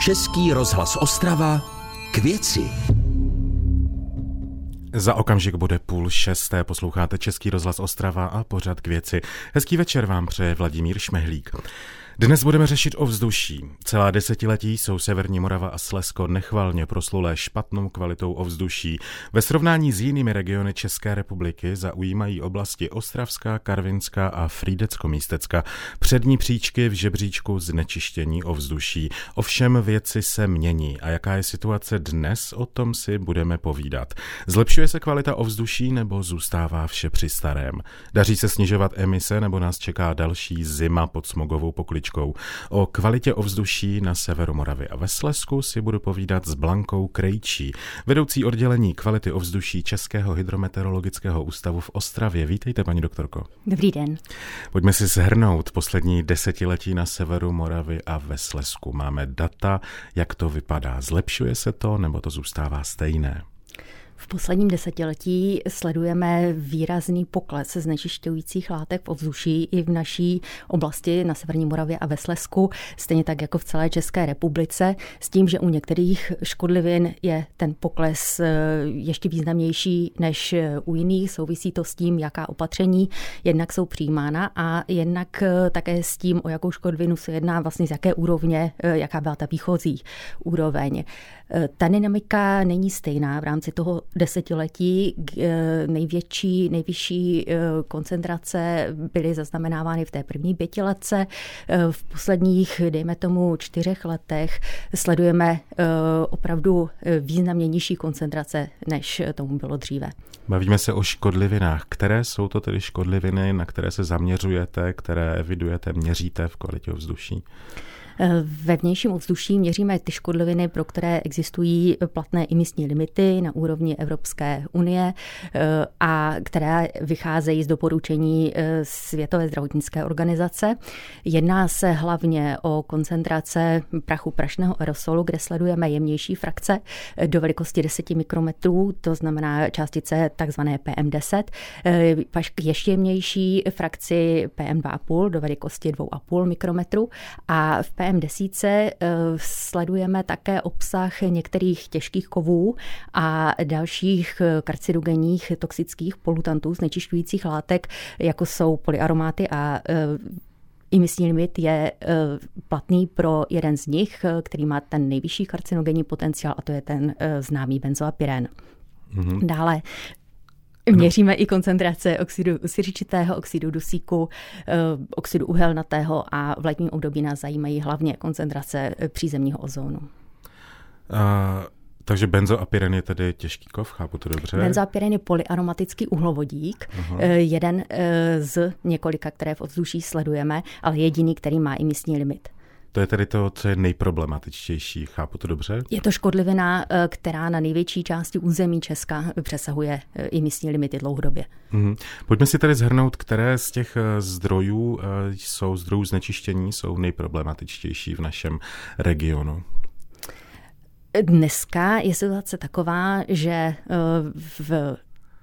Český rozhlas Ostrava k věci. Za okamžik bude půl šesté, posloucháte Český rozhlas Ostrava a pořad k věci. Hezký večer vám přeje Vladimír Šmehlík. Dnes budeme řešit ovzduší. Celá desetiletí jsou Severní Morava a Slezsko nechvalně proslulé špatnou kvalitou ovzduší. Ve srovnání s jinými regiony České republiky zaujímají oblasti Ostravská, Karvinská a Frídecko-Místecka přední příčky v žebříčku znečištění ovzduší. Ovšem věci se mění a jaká je situace dnes, o tom si budeme povídat. Zlepšuje se kvalita ovzduší nebo zůstává vše při starém? Daří se snižovat emise nebo nás čeká další zima pod smogovou pokličkou? Špičkou. O kvalitě ovzduší na severu Moravy a ve Slesku si budu povídat s Blankou Krejčí, vedoucí oddělení kvality ovzduší Českého hydrometeorologického ústavu v Ostravě. Vítejte, paní doktorko. Dobrý den. Pojďme si shrnout poslední desetiletí na severu Moravy a ve Slesku. Máme data, jak to vypadá. Zlepšuje se to nebo to zůstává stejné? V posledním desetiletí sledujeme výrazný pokles znečišťujících látek v ovzduší i v naší oblasti na Severní Moravě a ve Slesku, stejně tak jako v celé České republice, s tím, že u některých škodlivin je ten pokles eh, ještě významnější než u jiných. Souvisí to s tím, jaká opatření jednak jsou přijímána a jednak eh, také s tím, o jakou škodlivinu se jedná, vlastně z jaké úrovně, eh, jaká byla ta výchozí úroveň. Ta dynamika není stejná v rámci toho desetiletí eh, největší, nejvyšší eh, koncentrace byly zaznamenávány v té první pětiletce. Eh, v posledních, dejme tomu, čtyřech letech sledujeme opravdu významně nižší koncentrace, než tomu bylo dříve. Bavíme se o škodlivinách. Které jsou to tedy škodliviny, na které se zaměřujete, které evidujete, měříte v kvalitě ovzduší? Ve vnějším ovzduší měříme ty škodliviny, pro které existují platné emisní limity na úrovni Evropské unie eh, a které vycházejí z doporučení eh, Světové zdravotnické organizace. Jedná se hlavně o koncentrace prachu prašného aerosolu, kde sledujeme jemnější frakce eh, do velikosti 10 mikrometrů, to znamená částice takzvané PM10, pak ještě jemnější frakci PM2,5 do velikosti 2,5 mikrometru a v PM PM10 eh, sledujeme také obsah některých těžkých kovů a dalších eh, karcinogenních toxických polutantů, znečišťujících látek, jako jsou polyaromáty a Imisní eh, limit je platný pro jeden z nich, který má ten nejvyšší karcinogenní potenciál, a to je ten známý benzoapyren. Mm-hmm. Dále Měříme i koncentrace oxidu siřičitého, oxidu dusíku, eh, oxidu uhelnatého a v letním období nás zajímají hlavně koncentrace eh, přízemního ozónu. Uh... Takže benzoapyren je tedy těžký kov, chápu to dobře? Benzoapyren je polyaromatický uhlovodík, Aha. jeden z několika, které v ovzduší sledujeme, ale jediný, který má i místní limit. To je tedy to, co je nejproblematičtější, chápu to dobře? Je to škodlivina, eh, která na největší části území Česka přesahuje eh, i místní limity dlouhodobě. Mm-hmm. Pojďme si tedy zhrnout, které z těch eh, zdrojů jsou zdrojů znečištění, jsou nejproblematičtější v našem regionu. Dneska je situace taková, že v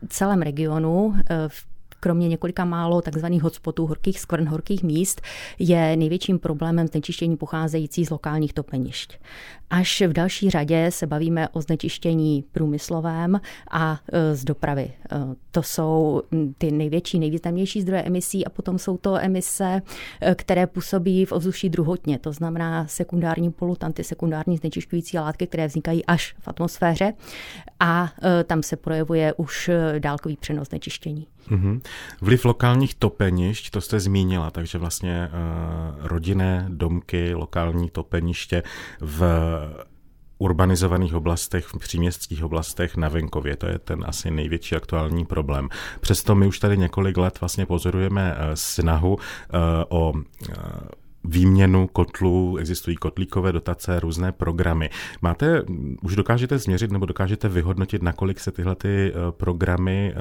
celém regionu, v kromě několika málo takzvaných hotspotů, horkých skvrn, horkých míst, je největším problémem znečištění pocházející z lokálních topenišť. Až v další řadě se bavíme o znečištění průmyslovém a e, z dopravy. E, to jsou ty největší, nejvýznamnější zdroje emisí a potom jsou to emise, e, které působí v ovzduší druhotně, to znamená sekundární polutanty, sekundární znečišťující látky, které vznikají až v atmosféře a tam se projevuje už dálkový přenos znečištění. Mm-hmm. Vliv lokálních topenišť, to jste zmínila, takže vlastně uh, rodinné domky, lokální topeniště v urbanizovaných oblastech, v příměstských oblastech na venkově. To je ten asi největší aktuální problém. Přesto my už tady několik let vlastně pozorujeme eh, snahu eh, o výměnu kotlů, existují kotlíkové dotace, různé programy. Máte, už dokážete změřit nebo dokážete vyhodnotit, nakolik se tyhle ty eh, programy eh,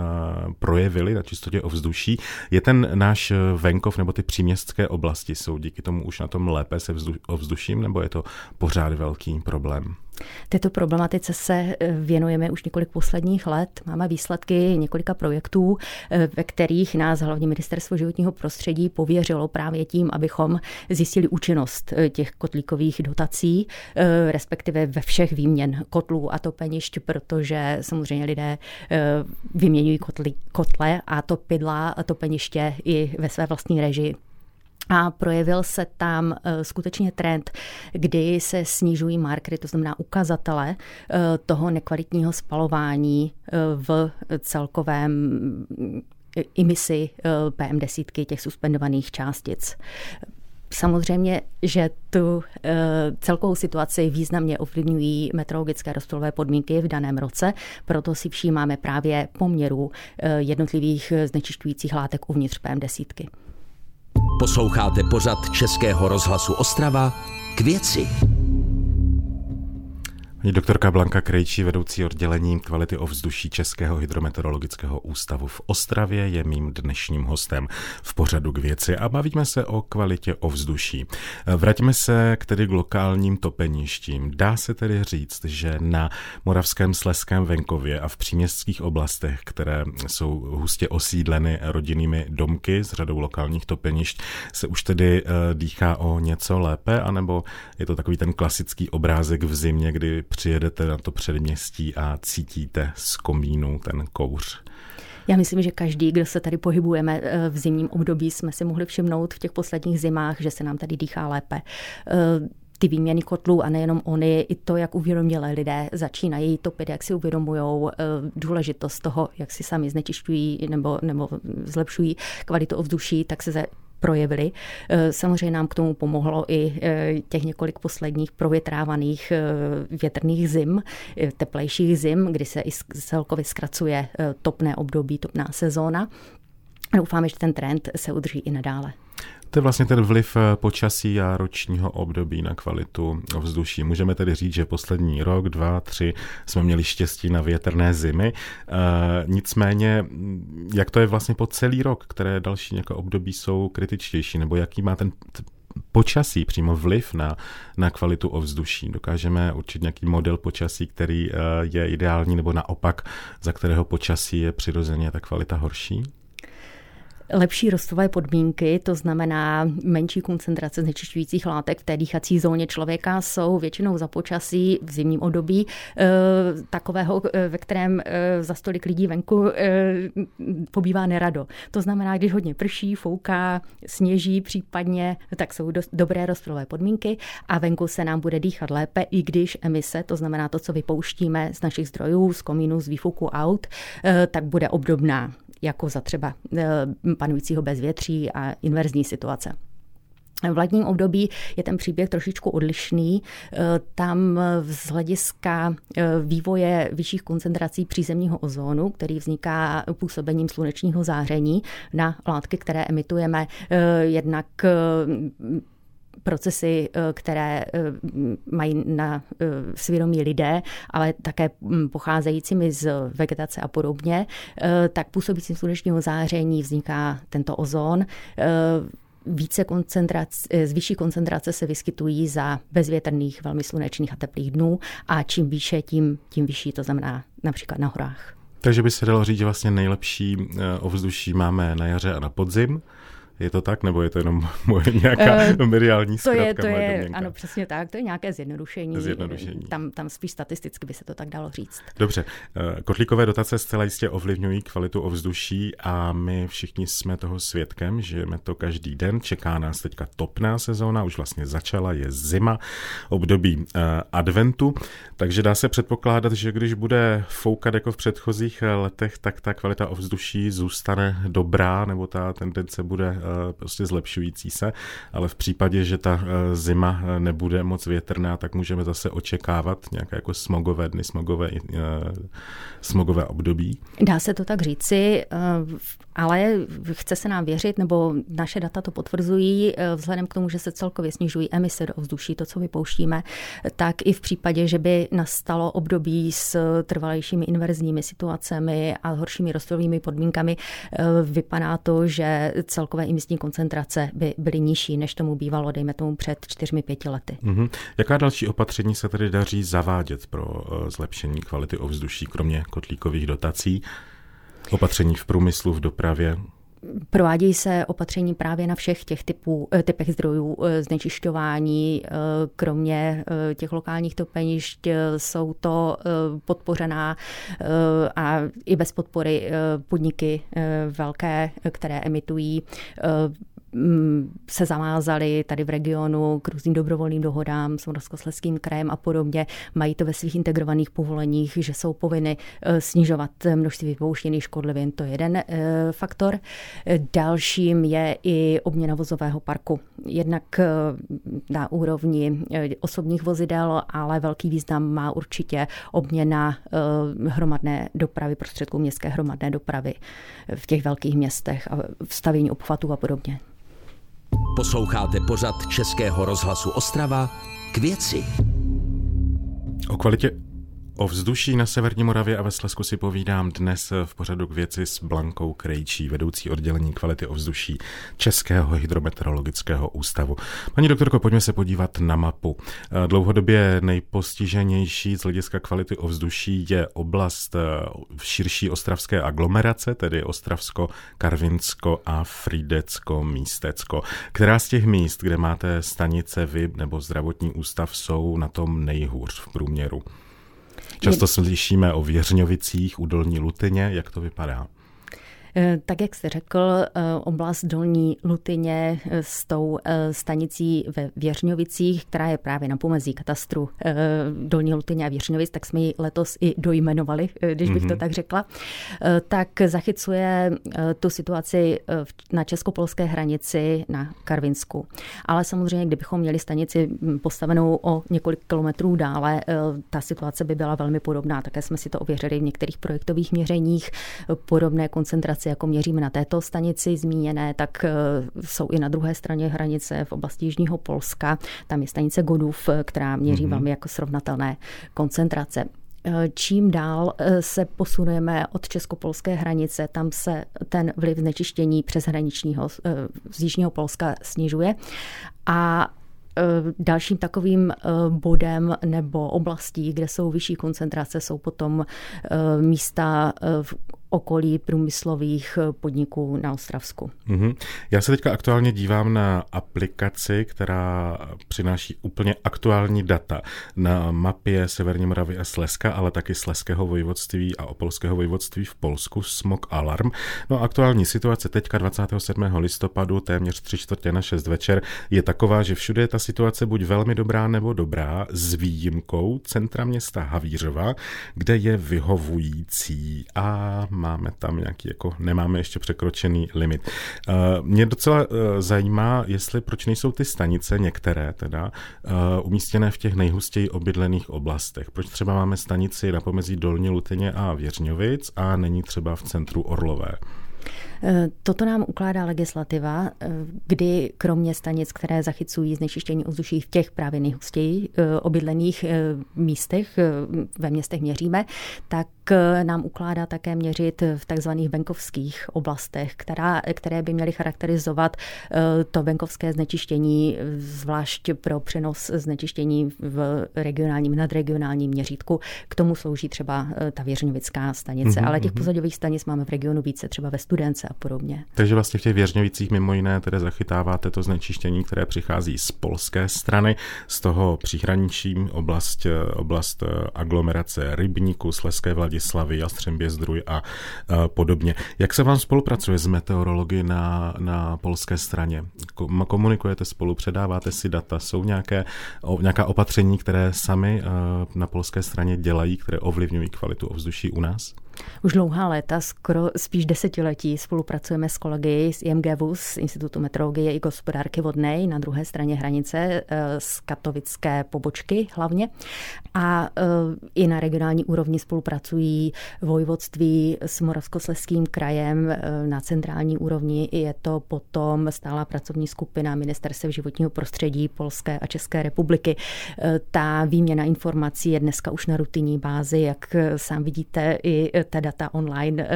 projevily na čistotě ovzduší? Je ten náš venkov nebo ty příměstské oblasti jsou díky tomu už na tom lépe se ovzduším, nebo je to pořád velký problém? Této problematice se eh, věnujeme už několik posledních let. Máme výsledky několika projektů, eh, ve kterých nás hlavně Ministerstvo životního prostředí pověřilo právě tím, abychom zjistili účinnost eh, těch kotlíkových dotací, respektive ve všech výměn kotlů a topenišť, protože samozřejmě lidé vyměňují kotly, kotle a topidla a topeniště i ve své vlastní režii. A projevil se tam eh, skutečně trend, kdy se snižují markery, to znamená ukazatele eh, toho nekvalitního spalování eh, v celkovém emisi PM10, těch suspendovaných částic. Samozřejmě, že tu celkovou situaci významně ovlivňují meteorologické rostlové podmínky v daném roce, proto si všímáme právě poměru jednotlivých znečišťujících látek uvnitř PM10. Posloucháte pořad Českého rozhlasu Ostrava k věci. Paní doktorka Blanka Krejčí, vedoucí oddělení kvality ovzduší Českého hydrometeorologického ústavu v Ostravě, je mým dnešním hostem v pořadu k věci a bavíme se o kvalitě ovzduší. Vraťme se k tedy k lokálním topeništím. Dá se tedy říct, že na Moravském Sleském venkově a v příměstských oblastech, které jsou hustě osídleny rodinnými domky s řadou lokálních topenišť, se už tedy eh, dýchá o něco lépe, anebo je to takový ten klasický obrázek v zimě, kdy přijedete na to předměstí a cítíte z komínu ten kouř? Já myslím, že každý, kdo se tady pohybujeme eh, v zimním období, jsme si mohli všimnout v těch posledních zimách, že se nám tady dýchá lépe eh, ty výměny kotlů a nejenom oni, i to, jak uvědomělé lidé začínají topit, jak si uvědomují eh, důležitost toho, jak si sami znečišťují nebo, nebo zlepšují kvalitu ovzduší, tak se projevily. Eh, samozřejmě nám k tomu pomohlo i eh, těch několik posledních provětrávaných eh, větrných zim, teplejších zim, kdy se i celkově zkracuje topné období, topná sezóna. Doufáme, že ten trend se udrží i nadále. To je vlastně ten vliv eh, počasí a ročního období na kvalitu vzduší. Můžeme tedy říct, že poslední rok, dva, tři jsme měli štěstí na větrné zimy. E, nicméně, jak to je vlastně po celý rok, které další nějaké období jsou kritičtější, nebo jaký má ten počasí přímo vliv na, na kvalitu ovzduší. Dokážeme určit nějaký model počasí, který eh, je ideální, nebo naopak, za kterého počasí je přirozeně ta kvalita horší? Lepší rostové podmínky, to znamená menší koncentrace znečišťujících látek v té dýchací zóně člověka, jsou většinou za počasí v zimním období eh, takového, eh, ve kterém eh, za stolik lidí venku pobývá nerado. To znamená, když hodně prší, fouká, sněží případně, tak jsou dost dobré rostové podmínky a venku se nám bude dýchat lépe, i když emise, to znamená to, co vypouštíme z našich zdrojů, z komínu, z výfuku aut, tak bude obdobná jako za třeba eh, panujícího bezvětří a inverzní situace. V letním období je ten příběh trošičku odlišný. Eh, tam z hlediska eh, vývoje vyšších koncentrací přízemního ozónu, který vzniká působením slunečního záření na látky, které emitujeme jednak procesy, eh, které eh, mají na eh, svědomí lidé, ale také hm, pocházejícími z vegetace a podobně, tak působícím slunečního záření vzniká tento ozon více koncentrace, z vyšší koncentrace se vyskytují za bezvětrných, velmi slunečných a teplých dnů a čím výše, tím, tím vyšší, to znamená například na horách. Takže by se dalo říct, že vlastně nejlepší ovzduší máme na jaře a na podzim je to tak, nebo je to jenom moje nějaká uh, mediální to je, to je, Ano, přesně tak, to je nějaké zjednodušení. zjednodušení. Tam, tam spíš statisticky by se to tak dalo říct. Dobře, eh, kotlíkové dotace zcela jistě ovlivňují kvalitu ovzduší a my všichni jsme toho svědkem, žijeme to každý den, čeká nás teďka topná sezóna, už vlastně začala, je zima, období uh, adventu, takže dá se předpokládat, že když bude foukat jako v předchozích letech, tak ta kvalita ovzduší zůstane dobrá, nebo ta tendence bude Eh, prostě zlepšující se, ale v případě, že ta eh, zima eh, nebude moc větrná, tak můžeme zase očekávat nějaké jako smogové dny, smogové, smogové období. Dá se to tak říci, ale chce se nám věřit, nebo naše data to potvrzují, vzhledem k tomu, že se celkově snižují emise do ovzduší, to, co vypouštíme, tak i v případě, že by nastalo období s trvalejšími inverzními situacemi a horšími rostrovými podmínkami, vypadá to, že celkové imisní koncentrace by byly nižší, než tomu bývalo, dejme tomu před čtyřmi, pěti lety. Mm-hmm. Jaká další opatření se tedy daří zavádět pro uh, zlepšení kvality ovzduší, kromě kotlíkových dotací? Opatření v průmyslu, v dopravě? Provádějí se opatření právě na všech těch typů, eh, typech zdrojů eh, znečišťování. Eh, kromě těch lokálních topenišť jsou to podpořená a i bez podpory podniky velké, které emitují se zamázali tady v regionu k různým dobrovolným dohodám s Moravskoslezským krajem a podobně. Mají to ve svých integrovaných povoleních, že jsou povinny eh, snižovat množství vypouštěných škodlivin. To je jeden eh, faktor. Dalším je i obměna vozového parku. Jednak eh, na úrovni osobních vozidel, ale velký význam má určitě obměna hromadné dopravy, prostředků městské hromadné dopravy v těch velkých městech a vstavění obchvatů a podobně. Posloucháte pořad Českého rozhlasu Ostrava k věci. O kvalitě O vzduší na Severní Moravě a ve Slesku si povídám dnes v pořadu k věci s Blankou Krejčí, vedoucí oddělení kvality ovzduší Českého hydrometeorologického ústavu. Paní doktorko, pojďme se podívat na mapu. Dlouhodobě nejpostiženější z hlediska kvality ovzduší je oblast eh, širší ostravské aglomerace, tedy Ostravsko, Karvinsko a Frídecko, Místecko. Která z těch míst, kde máte stanice vy nebo zdravotní ústav, jsou na tom nejhůř v průměru? Často slyšíme o Věřňovicích, u Dolní Lutyně. Jak to vypadá? Eh, tak, jak jste řekl, eh, oblast Dolní Lutyně eh, s tou stanicí ve Věřňovicích, která je právě na pomezí katastru Dolní Lutyně a Věřňovic, tak jsme ji letos i dojmenovali, když bych mm-hmm. to mhm. tak řekla, tak zachycuje tu situaci na česko-polské hranici na Karvinsku. Ale samozřejmě, kdybychom měli stanici hm, postavenou o několik kilometrů dále, ta situace by byla velmi podobná. Také jsme si to ověřili v některých projektových měřeních. Podobné koncentrace stanici, jako měříme na této stanici zmíněné, tak eh, jsou i na druhé straně hranice v oblasti Jižního Polska. Tam je stanice Godův, eh, která měří mm-hmm. velmi jako srovnatelné koncentrace eh, čím dál se posunujeme od českopolské hranice, tam se ten vliv znečištění přeshraničního z Jižního Polska snižuje. A Dalším takovým bodem nebo oblastí, kde jsou vyšší koncentrace, jsou potom místa v okolí průmyslových eh, podniků na Ostravsku. Mm-hmm. Já se teďka aktuálně dívám na aplikaci, která přináší úplně aktuální data na mapě Severní Moravy a Slezska, ale taky Sleského vojvodství a Opolského vojvodství v Polsku, Smog Alarm. No aktuální situace teďka 27. listopadu, téměř tři čtvrtě na 6 večer, je taková, že všude je ta situace buď velmi dobrá nebo dobrá, s výjimkou centra města Havířova, kde je vyhovující a máme tam nějaký, jako nemáme ještě překročený limit. Eh, mě docela eh, zajímá, jestli proč nejsou ty stanice, některé teda, eh, umístěné v těch nejhustěji obydlených oblastech. Proč třeba máme stanici na pomezí Dolní Lutyně a Věřňovic a není třeba v centru Orlové? Toto nám ukládá legislativa, kdy kromě stanic, které zachycují znečištění ovzduší v těch právě nejhustěji obydlených místech, ve městech měříme, tak nám ukládá také měřit v takzvaných venkovských oblastech, která, které by měly charakterizovat to venkovské znečištění, zvlášť pro přenos znečištění v regionálním, nadregionálním měřítku. K tomu slouží třeba ta Věřňovická stanice, mm-hmm. ale těch mhm. pozadových stanic máme v regionu více, třeba ve Studence a podobně. Takže vlastně v těch věřňovicích mimo jiné tedy zachytáváte to znečištění, které přichází z polské strany, z toho příhraničí oblast, oblast aglomerace Rybníku, Sleské Vladislavy, Jastřembě Zdruj a, podobně. Jak se vám spolupracuje s meteorology na, na polské straně? Komunikujete spolu, předáváte si data, jsou nějaké, nějaká opatření, které sami na polské straně dělají, které ovlivňují kvalitu ovzduší u nás? Už dlouhá léta, skoro spíš desetiletí, spolupracujeme s kolegy z IMGVUS, z Institutu meteorologie i gospodárky vodné, na druhé straně hranice eh, z katovické pobočky hlavně. A eh, i na regionální úrovni spolupracují vojvodství s Moravskosleským krajem eh, na centrální úrovni. Je to potom stálá pracovní skupina Ministerstva životního prostředí Polské a České republiky. Ta výměna informací je dneska už na rutinní bázi, jak sám vidíte, i ta data online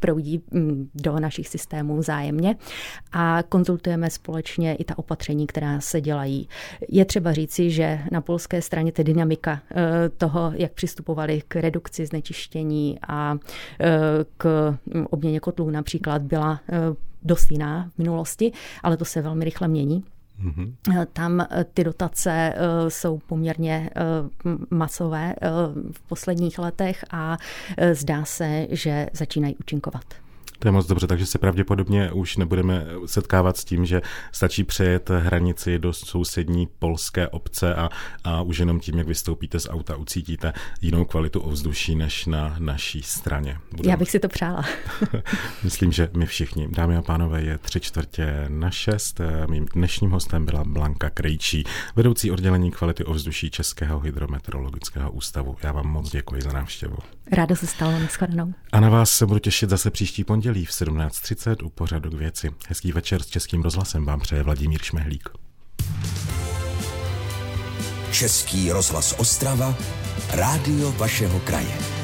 proudí mm, do našich systémů zájemně a konzultujeme společně i ta opatření, která se dělají. Je třeba říci, že na polské straně ta dynamika toho, jak přistupovali k redukci znečištění a k obměně kotlů například byla dost jiná v minulosti, ale to se velmi rychle mění. Mm-hmm. Tam eh, ty dotace eh, jsou poměrně masové v posledních letech a zdá se, že začínají účinkovat. To je moc dobře, takže se pravděpodobně už nebudeme setkávat s tím, že stačí přejet hranici do sousední polské obce a, a už jenom tím, jak vystoupíte z auta, ucítíte jinou kvalitu ovzduší než na naší straně. Budeme... Já bych si to přála. Myslím, že my všichni. Dámy a pánové, je tři čtvrtě na šest. Mým dnešním hostem byla Blanka Krejčí, vedoucí oddělení kvality ovzduší Českého hydrometeorologického ústavu. Já vám moc děkuji za návštěvu. Ráda se stalo, nashledanou. A na vás se budu těšit zase příští pondělí v 17.30 u pořadu k věci. Hezký večer s Českým rozhlasem vám přeje Vladimír Šmehlík. Český rozhlas Ostrava, rádio vašeho kraje.